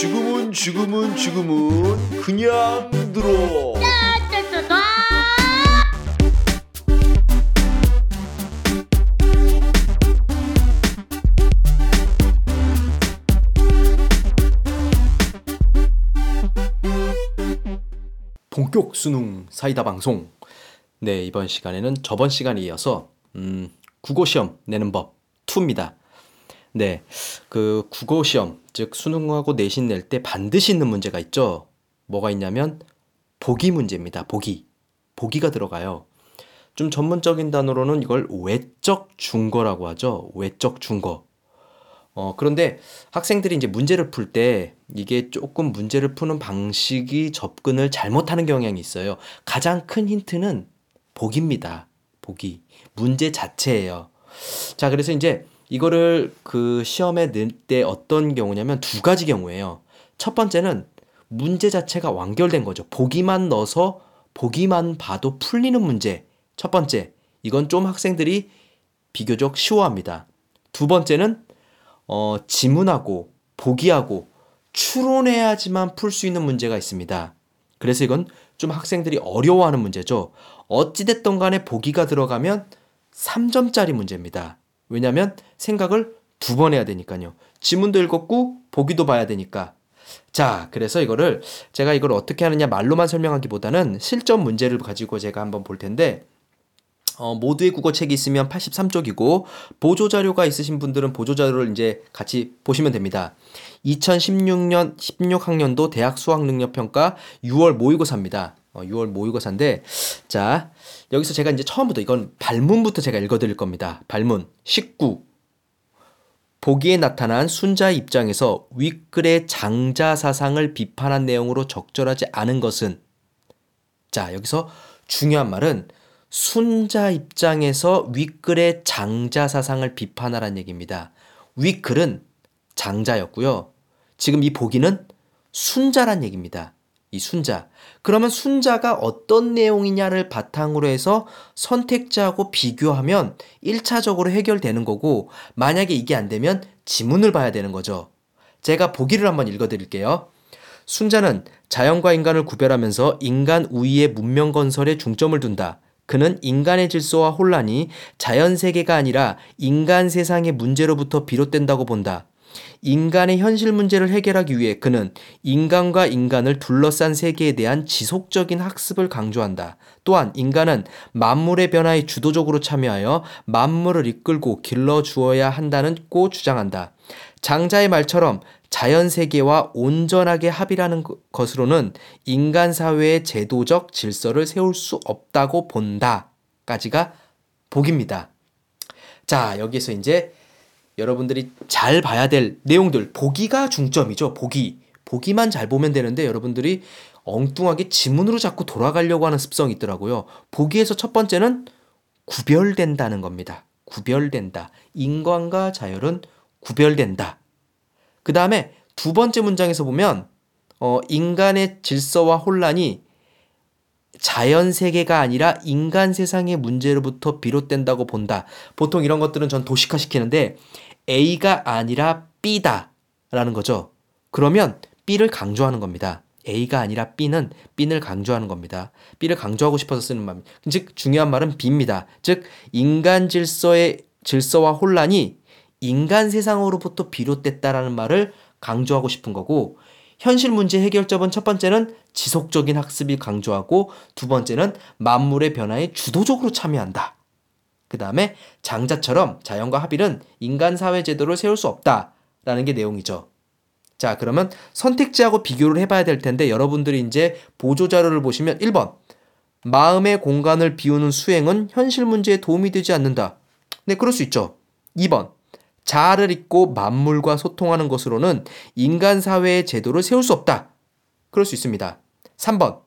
지금은 지금은 지금은 그냥 들어. 본격 수능 사이다 방송. 네, 이번 시간에는 저번 시간에 이어서 음, 국어 시험 내는 법 2입니다. 네. 그 국어 시험, 즉 수능하고 내신 낼 때 반드시 있는 문제가 있죠. 뭐가 있냐면 보기 문제입니다. 보기. 보기가 들어가요. 좀 전문적인 단어로는 이걸 외적 중거라고 하죠. 외적 중거. 어, 그런데 학생들이 이제 문제를 풀 때 이게 조금 문제를 푸는 방식이 접근을 잘못하는 경향이 있어요. 가장 큰 힌트는 보기입니다. 보기. 문제 자체예요. 자, 그래서 이제 이거를 그 시험에 낼 때 어떤 경우냐면 두 가지 경우예요. 첫 번째는 문제 자체가 완결된 거죠. 보기만 넣어서 보기만 봐도 풀리는 문제. 첫 번째. 이건 좀 학생들이 비교적 쉬워합니다. 두 번째는 어, 지문하고 보기하고 추론해야지만 풀 수 있는 문제가 있습니다. 그래서 이건 좀 학생들이 어려워하는 문제죠. 어찌됐던 간에 보기가 들어가면 3점짜리 문제입니다. 왜냐하면 생각을 두 번 해야 되니까요. 지문도 읽었고 보기도 봐야 되니까. 자, 그래서 이거를 제가 이걸 어떻게 하느냐 말로만 설명하기보다는 실전 문제를 가지고 제가 한번 볼 텐데 어, 모두의 국어 책이 있으면 83쪽이고 보조 자료가 있으신 분들은 보조 자료를 이제 같이 보시면 됩니다. 2016년 16학년도 대학 수학 능력 평가 6월 모의고사입니다. 어, 6월 모의고사인데 자, 여기서 제가 이제 처음부터 이건 발문부터 제가 읽어 드릴 겁니다. 발문 19 보기에 나타난 순자의 입장에서 윗글의 장자 사상을 비판한 내용으로 적절하지 않은 것은 자, 여기서 중요한 말은 순자 입장에서 윗글의 장자 사상을 비판하라는 얘기입니다. 윗글은 장자였고요. 지금 이 보기는 순자란 얘기입니다. 이 순자. 그러면 순자가 어떤 내용이냐를 바탕으로 해서 선택자하고 비교하면 1차적으로 해결되는 거고, 만약에 이게 안 되면 지문을 봐야 되는 거죠. 제가 보기를 한번 읽어 드릴게요. 순자는 자연과 인간을 구별하면서 인간 우위의 문명 건설에 중점을 둔다. 그는 인간의 질서와 혼란이 자연 세계가 아니라 인간 세상의 문제로부터 비롯된다고 본다. 인간의 현실 문제를 해결하기 위해 그는 인간과 인간을 둘러싼 세계에 대한 지속적인 학습을 강조한다. 또한 인간은 만물의 변화에 주도적으로 참여하여 만물을 이끌고 길러 주어야 한다는고 주장한다. 장자의 말처럼 자연 세계와 온전하게 합의라는 것으로는 인간 사회의 제도적 질서를 세울 수 없다고 본다. 까지가 복입니다. 자, 여기서 이제 여러분들이 잘 봐야 될 내용들, 보기가 중점이죠. 보기. 보기만 잘 보면 되는데 여러분들이 엉뚱하게 지문으로 자꾸 돌아가려고 하는 습성이 있더라고요. 보기에서 첫 번째는 구별된다는 겁니다. 구별된다. 인간과 자율은 구별된다. 그 다음에 두 번째 문장에서 보면 어, 인간의 질서와 혼란이 자연 세계가 아니라 인간 세상의 문제로부터 비롯된다고 본다. 보통 이런 것들은 전 도식화 시키는데 A가 아니라 B다 라는 거죠. 그러면 B를 강조하는 겁니다. A가 아니라 B는 B를 강조하는 겁니다. B를 강조하고 싶어서 쓰는 말입니다. 즉 중요한 말은 B입니다. 즉 인간 질서의 질서와 혼란이 인간 세상으로부터 비롯됐다라는 말을 강조하고 싶은 거고 현실 문제 해결점은 첫 번째는 지속적인 학습이 강조하고 두 번째는 만물의 변화에 주도적으로 참여한다. 그 다음에 장자처럼 자연과 합일은 인간 사회 제도를 세울 수 없다라는 게 내용이죠. 자, 그러면 선택지하고 비교를 해봐야 될 텐데 여러분들이 이제 보조 자료를 보시면 1번 마음의 공간을 비우는 수행은 현실 문제에 도움이 되지 않는다. 네, 그럴 수 있죠. 2번 자아를 잊고 만물과 소통하는 것으로는 인간 사회의 제도를 세울 수 없다. 그럴 수 있습니다. 3번.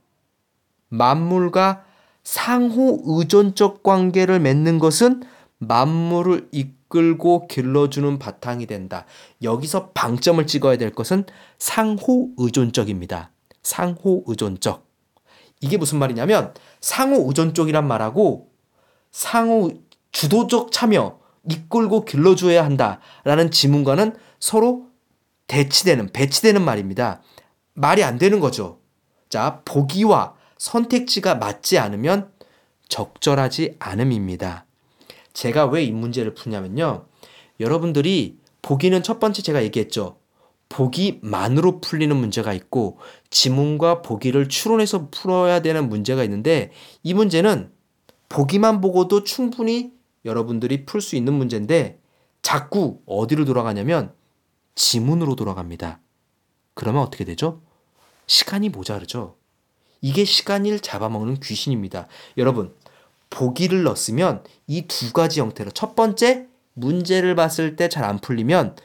만물과 상호 의존적 관계를 맺는 것은 만물을 이끌고 길러주는 바탕이 된다. 여기서 방점을 찍어야 될 것은 상호 의존적입니다. 상호 의존적. 이게 무슨 말이냐면 상호 의존적이란 말하고 상호 주도적 참여, 이끌고 길러줘야 한다라는 지문과는 서로 대치되는, 배치되는 말입니다. 말이 안 되는 거죠. 자, 보기와 선택지가 맞지 않으면 적절하지 않음입니다. 제가 왜 이 문제를 푸냐면요. 여러분들이 보기는 첫 번째 제가 얘기했죠. 보기만으로 풀리는 문제가 있고 지문과 보기를 추론해서 풀어야 되는 문제가 있는데 이 문제는 보기만 보고도 충분히 여러분들이 풀 수 있는 문제인데 자꾸 어디로 돌아가냐면 지문으로 돌아갑니다. 그러면 어떻게 되죠? 시간이 모자르죠. 이게 시간을 잡아먹는 귀신입니다. 여러분, 보기를 넣었으면 이 두 가지 형태로 첫 번째 문제를 봤을 때 잘 안 풀리면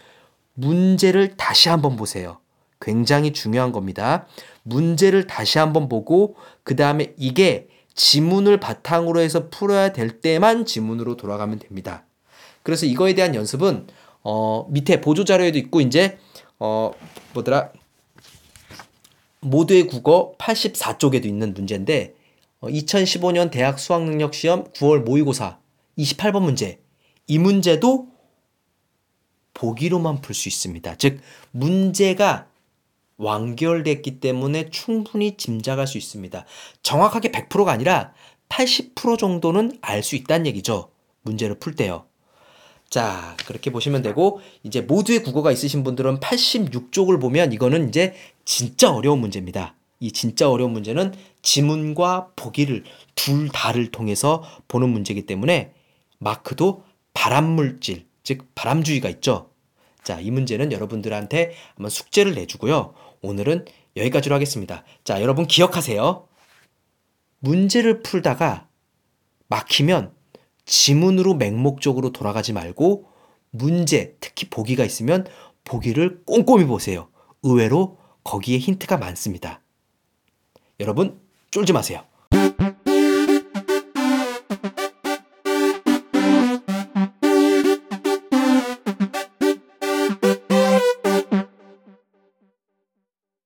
문제를 다시 한번 보세요. 굉장히 중요한 겁니다. 문제를 다시 한번 보고 그 다음에 이게 지문을 바탕으로 해서 풀어야 될 때만 지문으로 돌아가면 됩니다. 그래서 이거에 대한 연습은 어, 밑에 보조 자료에도 있고 이제 어, 뭐더라 모두의 국어 84쪽에도 있는 문제인데 어, 2015년 대학 수학능력 시험 9월 모의고사 28번 문제 이 문제도 보기로만 풀 수 있습니다. 즉 문제가 완결됐기 때문에 충분히 짐작할 수 있습니다. 정확하게 100%가 아니라 80% 정도는 알 수 있다는 얘기죠. 문제를 풀 때요. 자, 그렇게 보시면 되고, 이제 모두의 국어가 있으신 분들은 86쪽을 보면 이거는 이제 진짜 어려운 문제입니다. 이 진짜 어려운 문제는 지문과 보기를 둘 다를 통해서 보는 문제이기 때문에 마크도 발암물질, 즉 발암주의가 있죠. 자, 이 문제는 여러분들한테 한번 숙제를 내주고요. 오늘은 여기까지로 하겠습니다. 자, 여러분 기억하세요. 문제를 풀다가 막히면 지문으로 맹목적으로 돌아가지 말고 문제, 특히 보기가 있으면 보기를 꼼꼼히 보세요. 의외로 거기에 힌트가 많습니다. 여러분 쫄지 마세요.